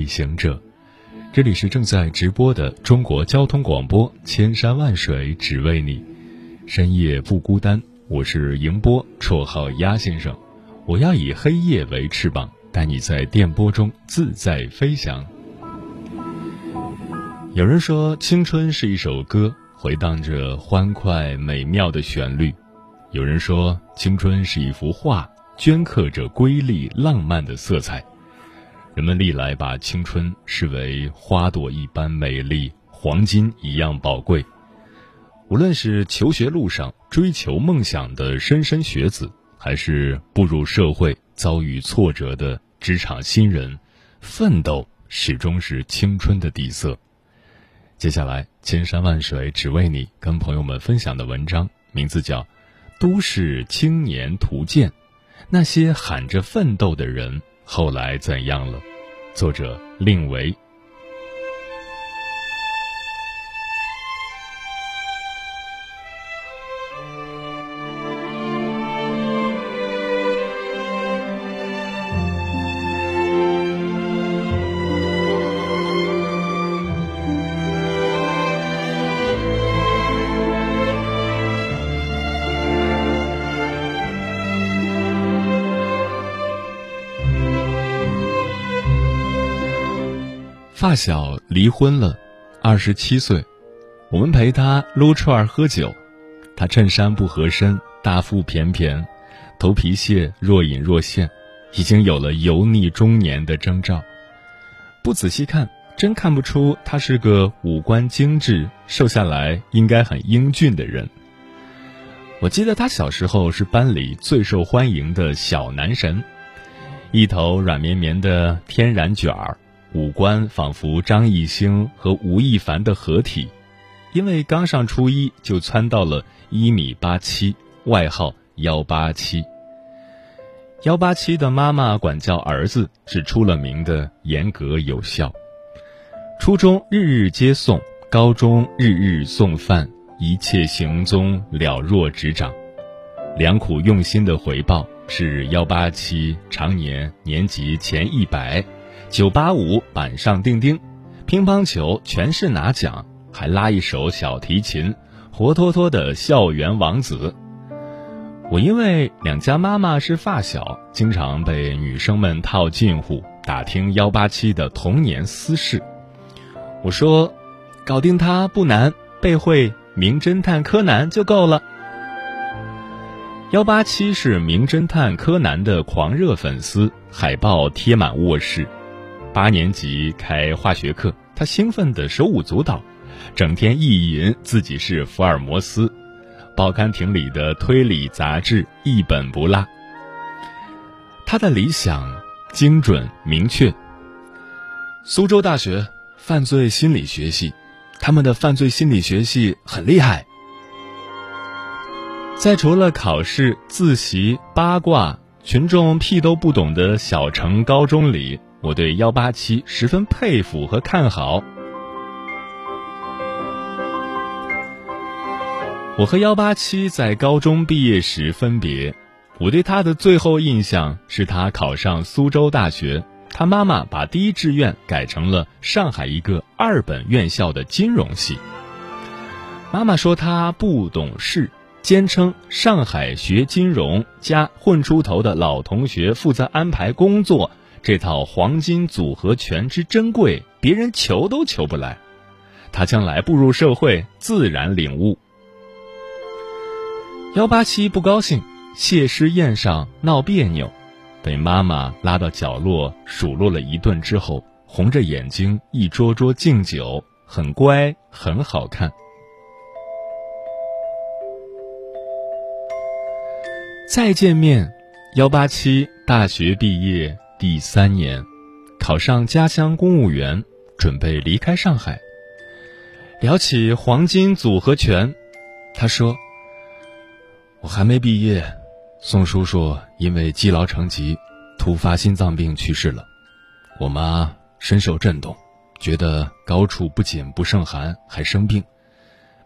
旅行者，这里是正在直播的中国交通广播，千山万水只为你，深夜不孤单。我是迎波，绰号鸭先生。我要以黑夜为翅膀，带你在电波中自在飞翔。有人说，青春是一首歌，回荡着欢快美妙的旋律；有人说，青春是一幅画，镌刻着瑰丽浪漫的色彩。人们历来把青春视为花朵一般美丽，黄金一样宝贵。无论是求学路上追求梦想的莘莘学子，还是步入社会遭遇挫折的职场新人，奋斗始终是青春的底色。接下来，千山万水只为你，跟朋友们分享的文章名字叫《都市青年图鉴》，那些喊着奋斗的人。后来怎样了？作者令维。发小离婚了，二十七岁，我们陪他撸串喝酒，他衬衫不合身，大腹便便，头皮屑若隐若现，已经有了油腻中年的征兆。不仔细看，真看不出他是个五官精致、瘦下来应该很英俊的人。我记得他小时候是班里最受欢迎的小男神，一头软绵绵的天然卷儿。五官仿佛张艺兴和吴亦凡的合体，因为刚上初一就蹿到了一米八七，外号幺八七。幺八七的妈妈管教儿子是出了名的严格有效。初中日日接送，高中日日送饭，一切行踪了若指掌。良苦用心的回报是幺八七常年年级前一百。九八五板上钉钉，乒乓球全是拿奖，还拉一手小提琴，活脱脱的校园王子。我因为两家妈妈是发小，经常被女生们套近乎，打听幺八七的童年私事。我说，搞定他不难，背会《名侦探柯南》就够了。幺八七是《名侦探柯南》的狂热粉丝，海报贴满卧室。八年级开化学课，他兴奋的手舞足蹈，整天意淫自己是福尔摩斯。报刊亭里的推理杂志一本不落。他的理想精准明确。苏州大学犯罪心理学系，他们的犯罪心理学系很厉害。在除了考试、自习、八卦，群众屁都不懂的小城高中里。我对幺八七十分佩服和看好。我和幺八七在高中毕业时分别，我对他的最后印象是他考上苏州大学，他妈妈把第一志愿改成了上海一个二本院校的金融系。妈妈说他不懂事，坚称上海学金融加混出头的老同学负责安排工作。这套黄金组合拳之珍贵，别人求都求不来。他将来步入社会，自然领悟。幺八七不高兴，谢师宴上闹别扭，被妈妈拉到角落数落了一顿之后，红着眼睛一桌桌敬酒，很乖，很好看。再见面，幺八七大学毕业。第三年，考上家乡公务员，准备离开上海。聊起黄金组合拳，他说：“我还没毕业，宋叔叔因为积劳成疾，突发心脏病去世了。我妈深受震动，觉得高处不仅不胜寒，还生病。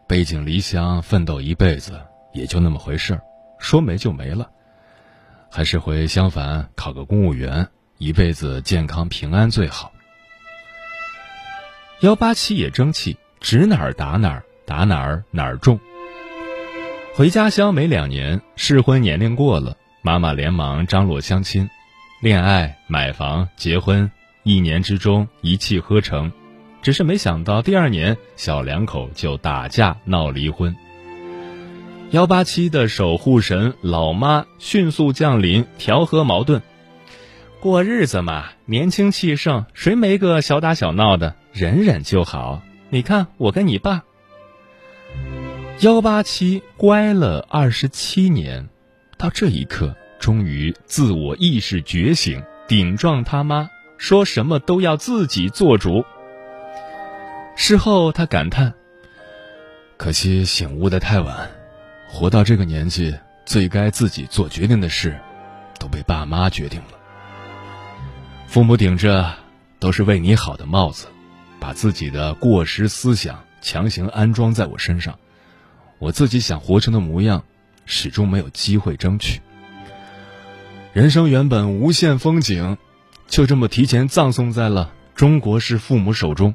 背井离乡奋斗一辈子，也就那么回事儿，说没就没了。还是回襄樊考个公务员。”一辈子健康平安最好。幺八七也争气，指哪儿打哪儿，打哪儿哪儿中。回家乡没两年，适婚年龄过了，妈妈连忙张罗相亲，恋爱、买房、结婚，一年之中一气呵成。只是没想到第二年，小两口就打架闹离婚。幺八七的守护神老妈迅速降临，调和矛盾。过日子嘛，年轻气盛，谁没个小打小闹的？忍忍就好。你看我跟你爸，幺八七乖了二十七年，到这一刻，终于自我意识觉醒，顶撞他妈，说什么都要自己做主。事后他感叹：可惜醒悟的太晚，活到这个年纪，最该自己做决定的事，都被爸妈决定了。父母顶着都是为你好的帽子，把自己的过时思想强行安装在我身上，我自己想活成的模样，始终没有机会争取。人生原本无限风景，就这么提前葬送在了中国式父母手中。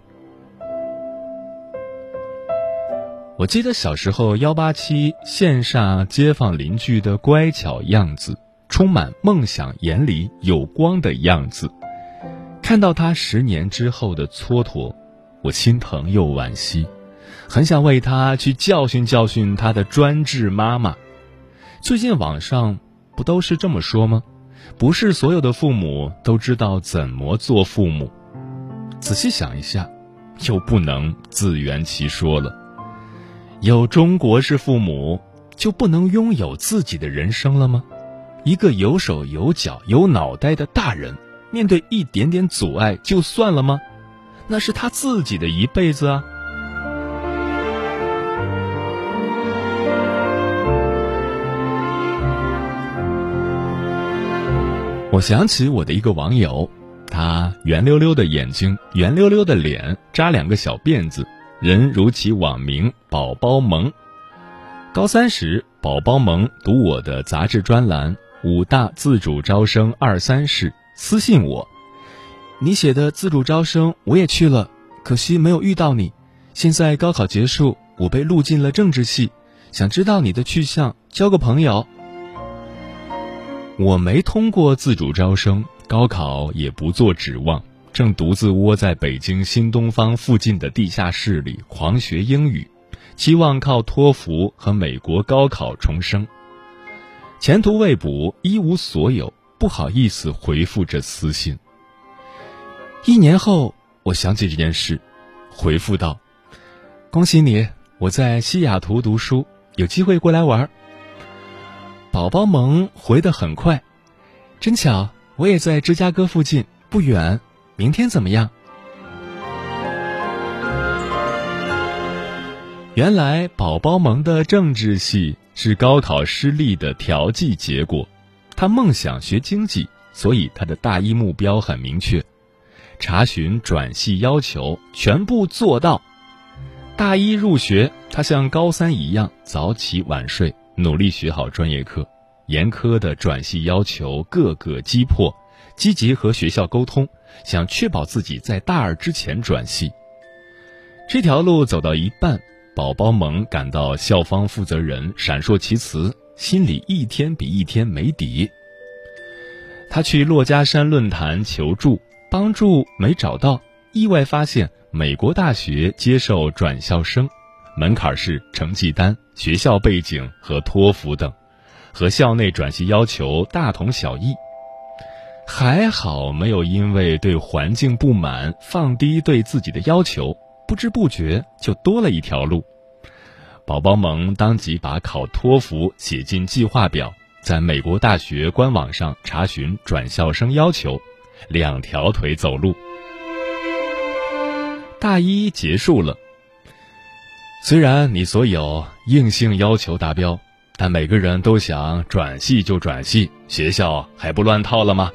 我记得小时候幺八七线上街坊邻居的乖巧样子，充满梦想，眼里有光的样子。看到他十年之后的蹉跎，我心疼又惋惜，很想为他去教训教训他的专制妈妈。最近网上不都是这么说吗？不是所有的父母都知道怎么做父母。仔细想一下，又不能自圆其说了。有中国式父母，就不能拥有自己的人生了吗？一个有手有脚有脑袋的大人。面对一点点阻碍就算了吗？那是他自己的一辈子啊！我想起我的一个网友，他圆溜溜的眼睛，圆溜溜的脸，扎两个小辫子，人如其网名“宝宝萌”。高三时，宝宝萌读我的杂志专栏，武大自主招生二三事。私信我，你写的自主招生我也去了，可惜没有遇到你。现在高考结束，我被录进了政治系，想知道你的去向，交个朋友。我没通过自主招生，高考也不做指望，正独自窝在北京新东方附近的地下室里狂学英语，期望靠托福和美国高考重生。前途未卜，一无所有。不好意思回复这私信。一年后，我想起这件事，回复道：“恭喜你，我在西雅图读书，有机会过来玩。”宝宝萌回的很快，真巧，我也在芝加哥附近，不远。明天怎么样？原来宝宝萌的政治系是高考失利的调剂结果。他梦想学经济，所以他的大一目标很明确：查询转系要求，全部做到。大一入学，他像高三一样早起晚睡，努力学好专业课。严苛的转系要求个个击破，积极和学校沟通，想确保自己在大二之前转系。这条路走到一半，宝宝萌感到校方负责人闪烁其词。心里一天比一天没底。他去珞珈山论坛求助，帮助没找到，意外发现美国大学接受转校生，门槛是成绩单、学校背景和托福等，和校内转系要求大同小异。还好没有因为对环境不满放低对自己的要求，不知不觉就多了一条路。宝宝萌当即把考托福写进计划表，在美国大学官网上查询转校生要求，两条腿走路。大一结束了，虽然你所有硬性要求达标，但每个人都想转系就转系，学校还不乱套了吗？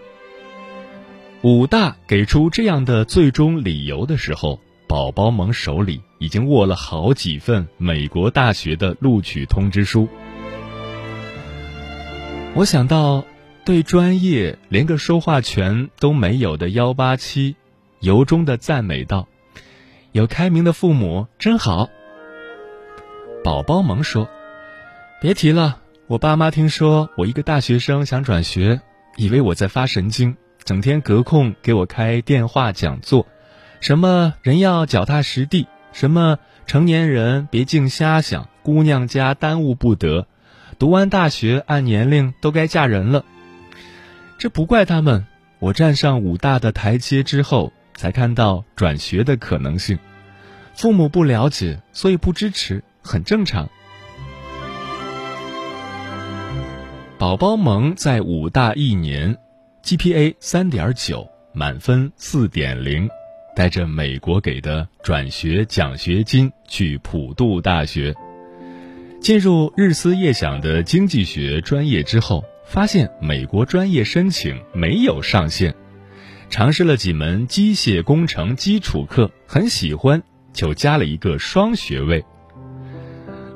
武大给出这样的最终理由的时候，宝宝们手里已经握了好几份美国大学的录取通知书。我想到，对专业连个说话权都没有的幺八七，由衷的赞美道：“有开明的父母真好。”宝宝萌说：“别提了，我爸妈听说我一个大学生想转学，以为我在发神经。”整天隔空给我开电话讲座，什么人要脚踏实地，什么成年人别净瞎想，姑娘家耽误不得，读完大学按年龄都该嫁人了。这不怪他们，我站上武大的台阶之后，才看到转学的可能性。父母不了解，所以不支持，很正常。宝宝萌在武大一年。GPA 三点九，满分四点零，带着美国给的转学奖学金去普渡大学。进入日思夜想的经济学专业之后，发现美国专业申请没有上限。尝试了几门机械工程基础课，很喜欢，就加了一个双学位。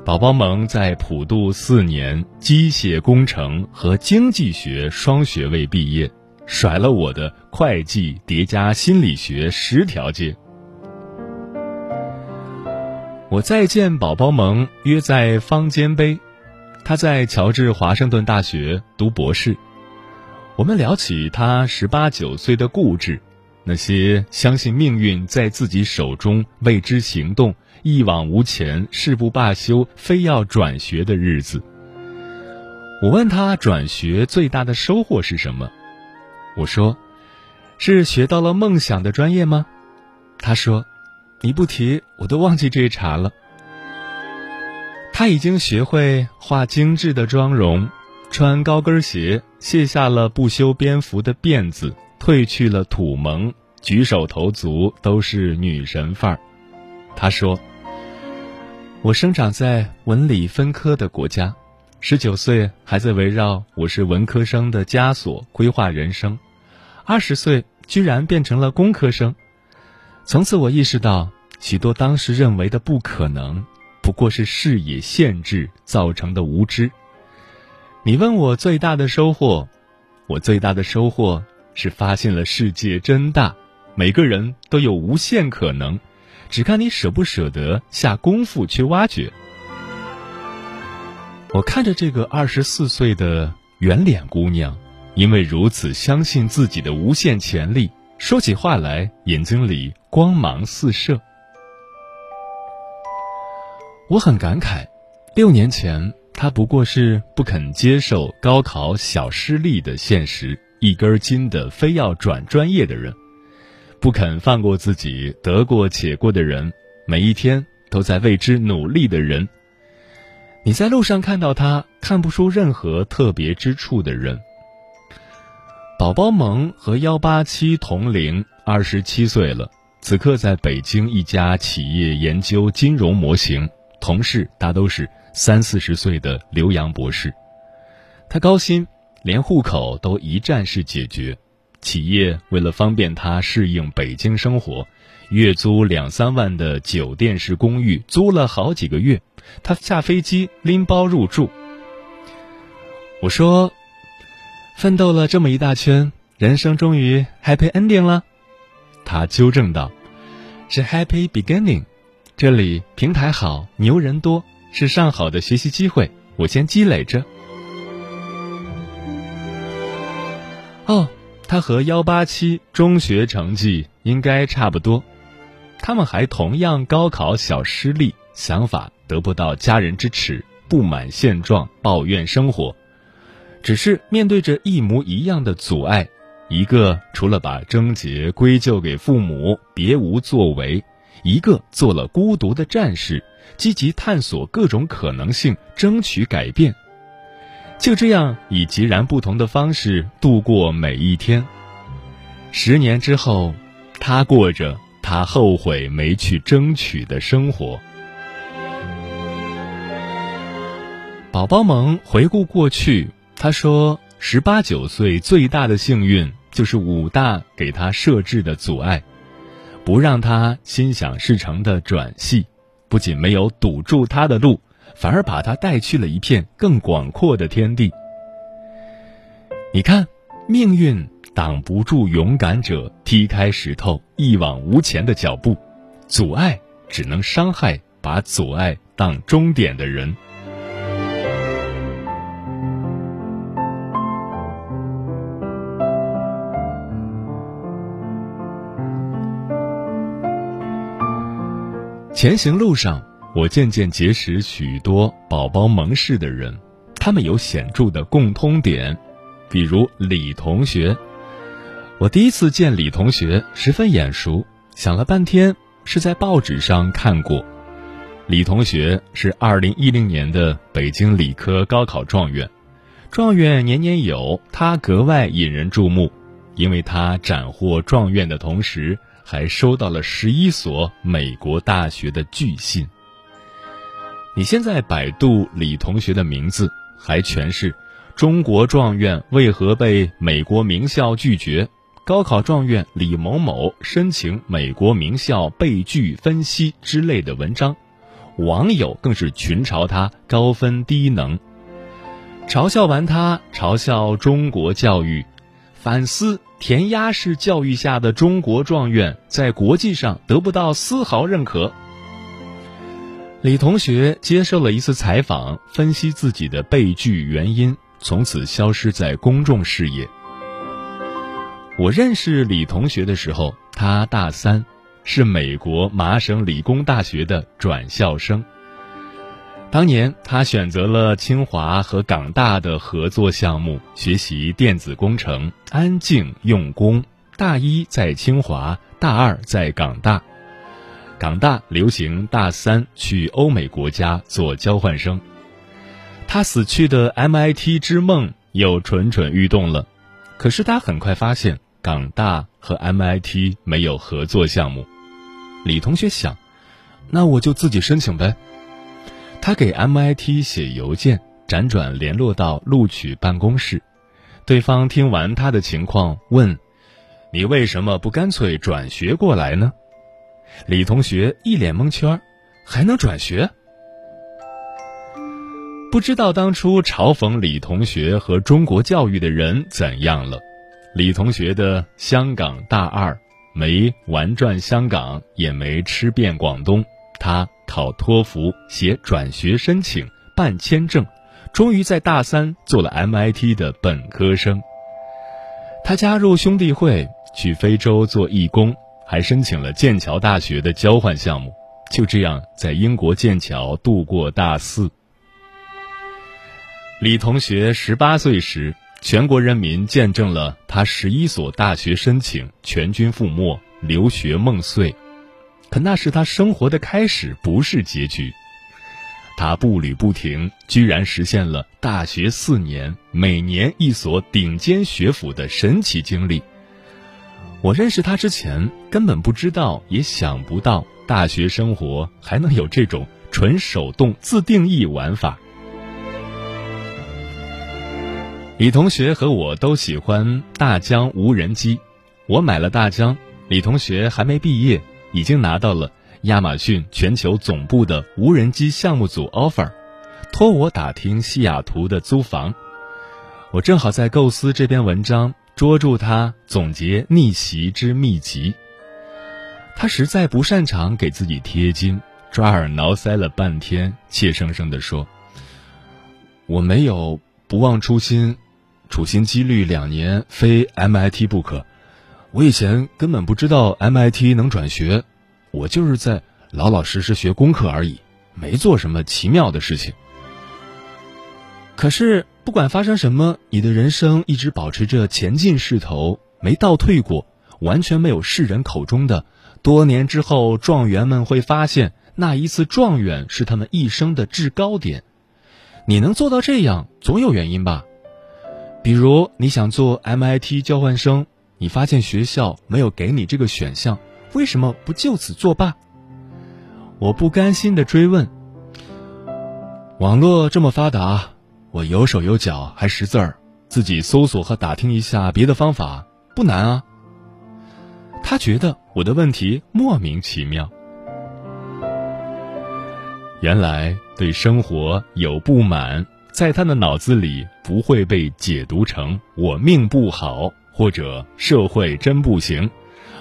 宝宝们在普渡四年机械工程和经济学双学位毕业。甩了我的会计叠加心理学十条街。我再见宝宝萌约在方尖碑，他在乔治华盛顿大学读博士。我们聊起他十八九岁的固执，那些相信命运在自己手中为之行动、一往无前、誓不罢休、非要转学的日子。我问他转学最大的收获是什么？我说：“是学到了梦想的专业吗？”他说：“你不提，我都忘记这一茬了。”他已经学会画精致的妆容，穿高跟鞋，卸下了不修边幅的辫子，褪去了土蒙，举手投足都是女神范儿。他说：“我生长在文理分科的国家，十九岁还在围绕我是文科生的枷锁规划人生。”二十岁居然变成了工科生，从此我意识到，许多当时认为的不可能，不过是视野限制造成的无知。你问我最大的收获，我最大的收获是发现了世界真大，每个人都有无限可能，只看你舍不舍得下功夫去挖掘。我看着这个二十四岁的圆脸姑娘。因为如此相信自己的无限潜力，说起话来眼睛里光芒四射。我很感慨，六年前他不过是不肯接受高考小失利的现实，一根筋的非要转专业的人，不肯放过自己得过且过的人，每一天都在为之努力的人。你在路上看到他，看不出任何特别之处的人。宝宝萌和幺八七同龄，二十七岁了。此刻在北京一家企业研究金融模型，同事大都是三四十岁的留洋博士。他高薪，连户口都一站式解决。企业为了方便他适应北京生活，月租两三万的酒店式公寓租了好几个月。他下飞机拎包入住。我说。奋斗了这么一大圈，人生终于 happy ending 了。他纠正道：“是 happy beginning。这里平台好，牛人多，是上好的学习机会。我先积累着。”哦，他和幺八七中学成绩应该差不多。他们还同样高考小失利，想法得不到家人支持，不满现状，抱怨生活。只是面对着一模一样的阻碍，一个除了把症结归咎给父母别无作为，一个做了孤独的战士，积极探索各种可能性，争取改变。就这样以截然不同的方式度过每一天。十年之后，他过着他后悔没去争取的生活。宝宝们回顾过去，他说：“十八九岁最大的幸运就是武大给他设置的阻碍，不让他心想事成的转系，不仅没有堵住他的路，反而把他带去了一片更广阔的天地。你看，命运挡不住勇敢者踢开石头一往无前的脚步，阻碍只能伤害把阻碍当终点的人。”前行路上，我渐渐结识许多宝宝蒙氏的人，他们有显著的共通点，比如李同学。我第一次见李同学，十分眼熟，想了半天是在报纸上看过。李同学是二零一零年的北京理科高考状元，状元年年有，他格外引人注目，因为他斩获状元的同时。还收到了十一所美国大学的拒信。你现在百度李同学的名字，还全是“中国状元为何被美国名校拒绝”“高考状元李某某申请美国名校被拒分析”之类的文章，网友更是群嘲他高分低能，嘲笑完他，嘲笑中国教育，反思。填鸭式教育下的中国状元在国际上得不到丝毫认可。李同学接受了一次采访，分析自己的被拒原因，从此消失在公众视野。我认识李同学的时候，他大三，是美国麻省理工大学的转校生。当年他选择了清华和港大的合作项目，学习电子工程，安静用功。大一在清华，大二在港大。港大流行大三去欧美国家做交换生。他死去的 MIT 之梦又蠢蠢欲动了，可是他很快发现港大和 MIT 没有合作项目。李同学想，那我就自己申请呗。他给 MIT 写邮件，辗转联络到录取办公室，对方听完他的情况，问：“你为什么不干脆转学过来呢？”李同学一脸蒙圈，还能转学？不知道当初嘲讽李同学和中国教育的人怎样了。李同学的香港大二没玩转香港，也没吃遍广东，他。考托福、写转学申请、办签证，终于在大三做了 MIT 的本科生。他加入兄弟会，去非洲做义工，还申请了剑桥大学的交换项目。就这样，在英国剑桥度过大四。李同学十八岁时，全国人民见证了他十一所大学申请全军覆没，留学梦碎。可那是他生活的开始，不是结局。他步履不停，居然实现了大学四年每年一所顶尖学府的神奇经历。我认识他之前，根本不知道，也想不到大学生活还能有这种纯手动自定义玩法。李同学和我都喜欢大疆无人机，我买了大疆，李同学还没毕业。已经拿到了亚马逊全球总部的无人机项目组 offer，托我打听西雅图的租房。我正好在构思这篇文章，捉住他总结逆袭之秘籍。他实在不擅长给自己贴金，抓耳挠腮了半天，怯生生地说：“我没有不忘初心，处心积虑两年非 MIT 不可。”我以前根本不知道 MIT 能转学，我就是在老老实实学功课而已，没做什么奇妙的事情。可是不管发生什么，你的人生一直保持着前进势头，没倒退过，完全没有世人口中的多年之后状元们会发现那一次状元是他们一生的制高点。你能做到这样，总有原因吧？比如你想做 MIT 交换生。你发现学校没有给你这个选项，为什么不就此作罢？我不甘心的追问。网络这么发达，我有手有脚还识字儿，自己搜索和打听一下别的方法不难啊。他觉得我的问题莫名其妙。原来对生活有不满，在他的脑子里不会被解读成“我命不好”或者“社会真不行”，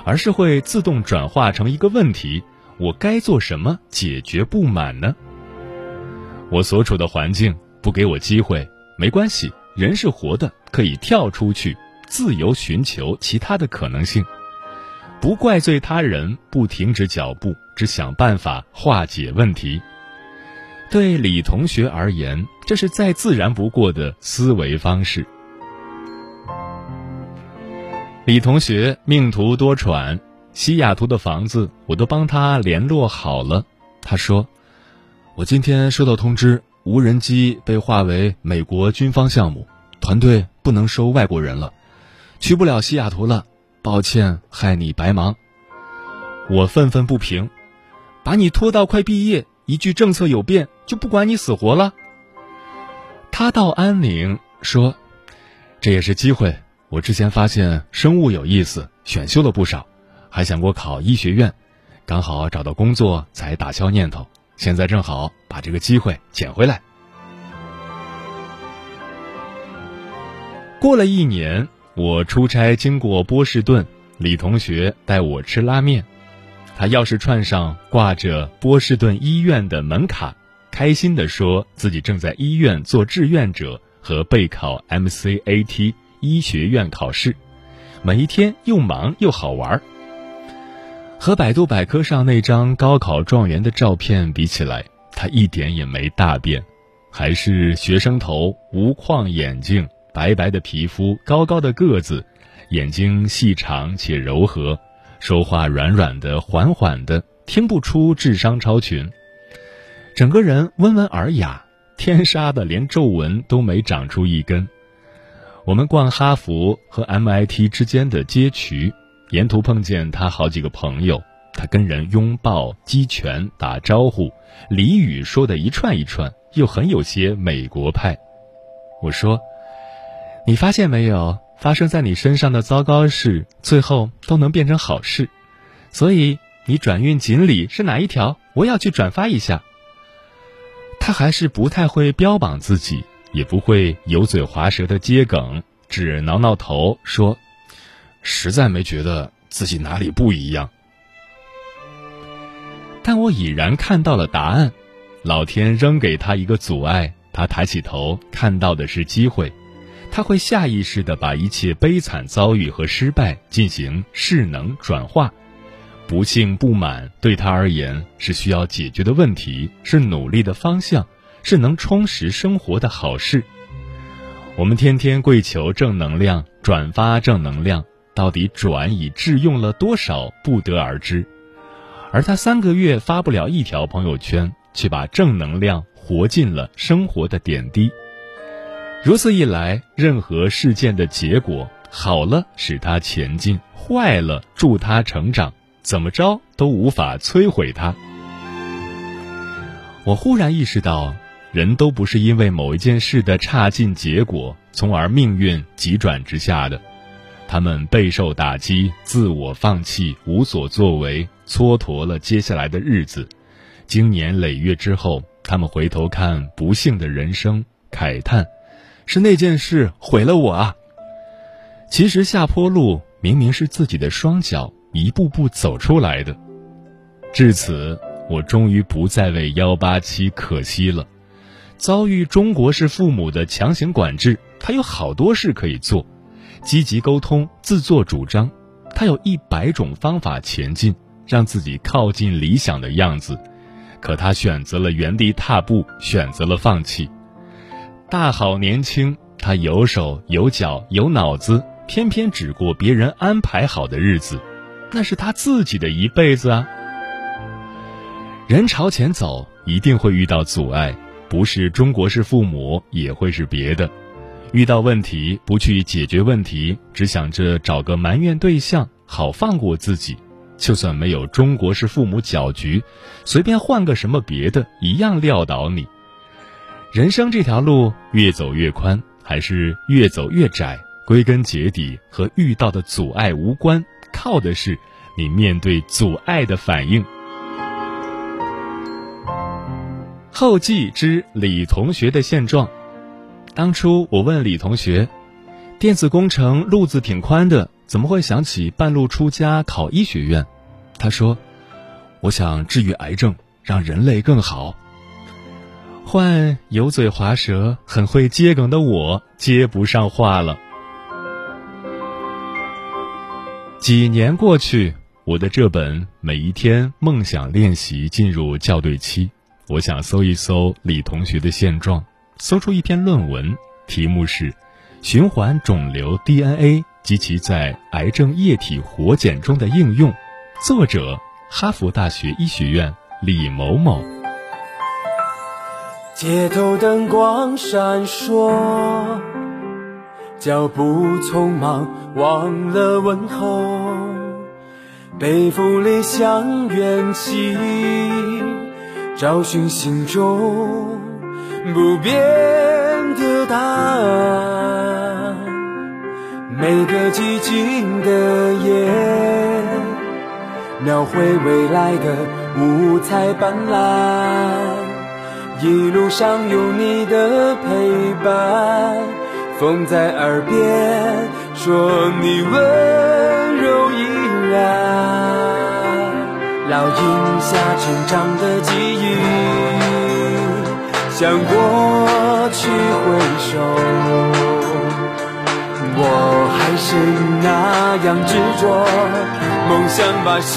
而是会自动转化成一个问题：我该做什么解决不满呢？我所处的环境不给我机会，没关系，人是活的，可以跳出去，自由寻求其他的可能性，不怪罪他人，不停止脚步，只想办法化解问题。对李同学而言，这是再自然不过的思维方式。李同学命途多舛，西雅图的房子我都帮他联络好了。他说：“我今天收到通知，无人机被划为美国军方项目，团队不能收外国人了，去不了西雅图了。抱歉，害你白忙。”我愤愤不平，把你拖到快毕业。一句政策有变，就不管你死活了。他到安宁说：“这也是机会。我之前发现生物有意思，选修了不少，还想过考医学院，刚好找到工作才打消念头。现在正好把这个机会捡回来。”过了一年，我出差经过波士顿，李同学带我吃拉面。他钥匙串上挂着波士顿医院的门卡，开心地说自己正在医院做志愿者和备考 MCAT 医学院考试，每一天又忙又好玩。和百度百科上那张高考状元的照片比起来，他一点也没大变，还是学生头、无框眼镜、白白的皮肤、高高的个子，眼睛细长且柔和。说话软软的，缓缓的，听不出智商超群。整个人温文尔雅，天杀的，连皱纹都没长出一根。我们逛哈佛和 MIT 之间的街区，沿途碰见他好几个朋友，他跟人拥抱、击拳、打招呼，俚语说的一串一串，又很有些美国派。我说：“你发现没有？”发生在你身上的糟糕事，最后都能变成好事，所以你转运锦鲤是哪一条？我要去转发一下。他还是不太会标榜自己，也不会油嘴滑舌的接梗，只挠挠头说：“实在没觉得自己哪里不一样。”但我已然看到了答案，老天扔给他一个阻碍，他抬起头看到的是机会。他会下意识的把一切悲惨遭遇和失败进行势能转化，不幸不满对他而言是需要解决的问题，是努力的方向，是能充实生活的好事。我们天天跪求正能量，转发正能量，到底转以致用了多少，不得而知。而他三个月发不了一条朋友圈，却把正能量活进了生活的点滴。如此一来，任何事件的结果好了使他前进，坏了助他成长，怎么着都无法摧毁他。我忽然意识到，人都不是因为某一件事的差劲结果，从而命运急转直下的。他们备受打击，自我放弃，无所作为，蹉跎了接下来的日子。经年累月之后，他们回头看不幸的人生，慨叹。是那件事毁了我啊！其实下坡路明明是自己的双脚一步步走出来的。至此，我终于不再为幺八七可惜了。遭遇中国式父母的强行管制，他有好多事可以做：积极沟通、自作主张。他有一百种方法前进，让自己靠近理想的样子。可他选择了原地踏步，选择了放弃。大好年轻，他有手有脚有脑子，偏偏只过别人安排好的日子，那是他自己的一辈子啊。人朝前走，一定会遇到阻碍，不是中国式父母，也会是别的。遇到问题不去解决问题，只想着找个埋怨对象，好放过自己。就算没有中国式父母搅局，随便换个什么别的，一样撂倒你。人生这条路越走越宽，还是越走越窄？归根结底和遇到的阻碍无关，靠的是你面对阻碍的反应。后记之李同学的现状。当初我问李同学，电子工程路子挺宽的，怎么会想起半路出家考医学院？他说：“我想治愈癌症，让人类更好。”换油嘴滑舌、很会接梗的我接不上话了。几年过去，我的这本《每一天梦想练习》进入校对期，我想搜一搜李同学的现状。搜出一篇论文，题目是《循环肿瘤 DNA 及其在癌症液体活检中的应用》，作者哈佛大学医学院李某某。街头灯光闪烁，脚步匆忙，忘了问候，背负理想远行，找寻心中。不变的答案，每个寂静的夜，描绘未来的五彩斑斓。一路上有你的陪伴，风在耳边说你温柔依然，烙印下成长的记忆。向过去回首，我还是那样执着，梦想把世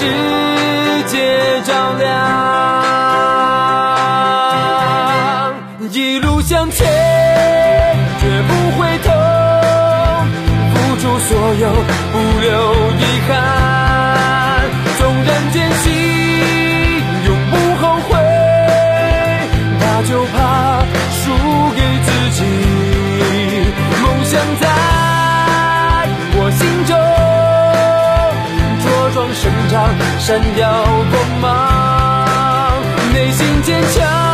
界照亮，一路向前，绝不回头，付出所有，不留遗憾，你永不后悔，怕就怕输给自己。梦想在我心中茁壮生长，闪耀光芒，内心坚强。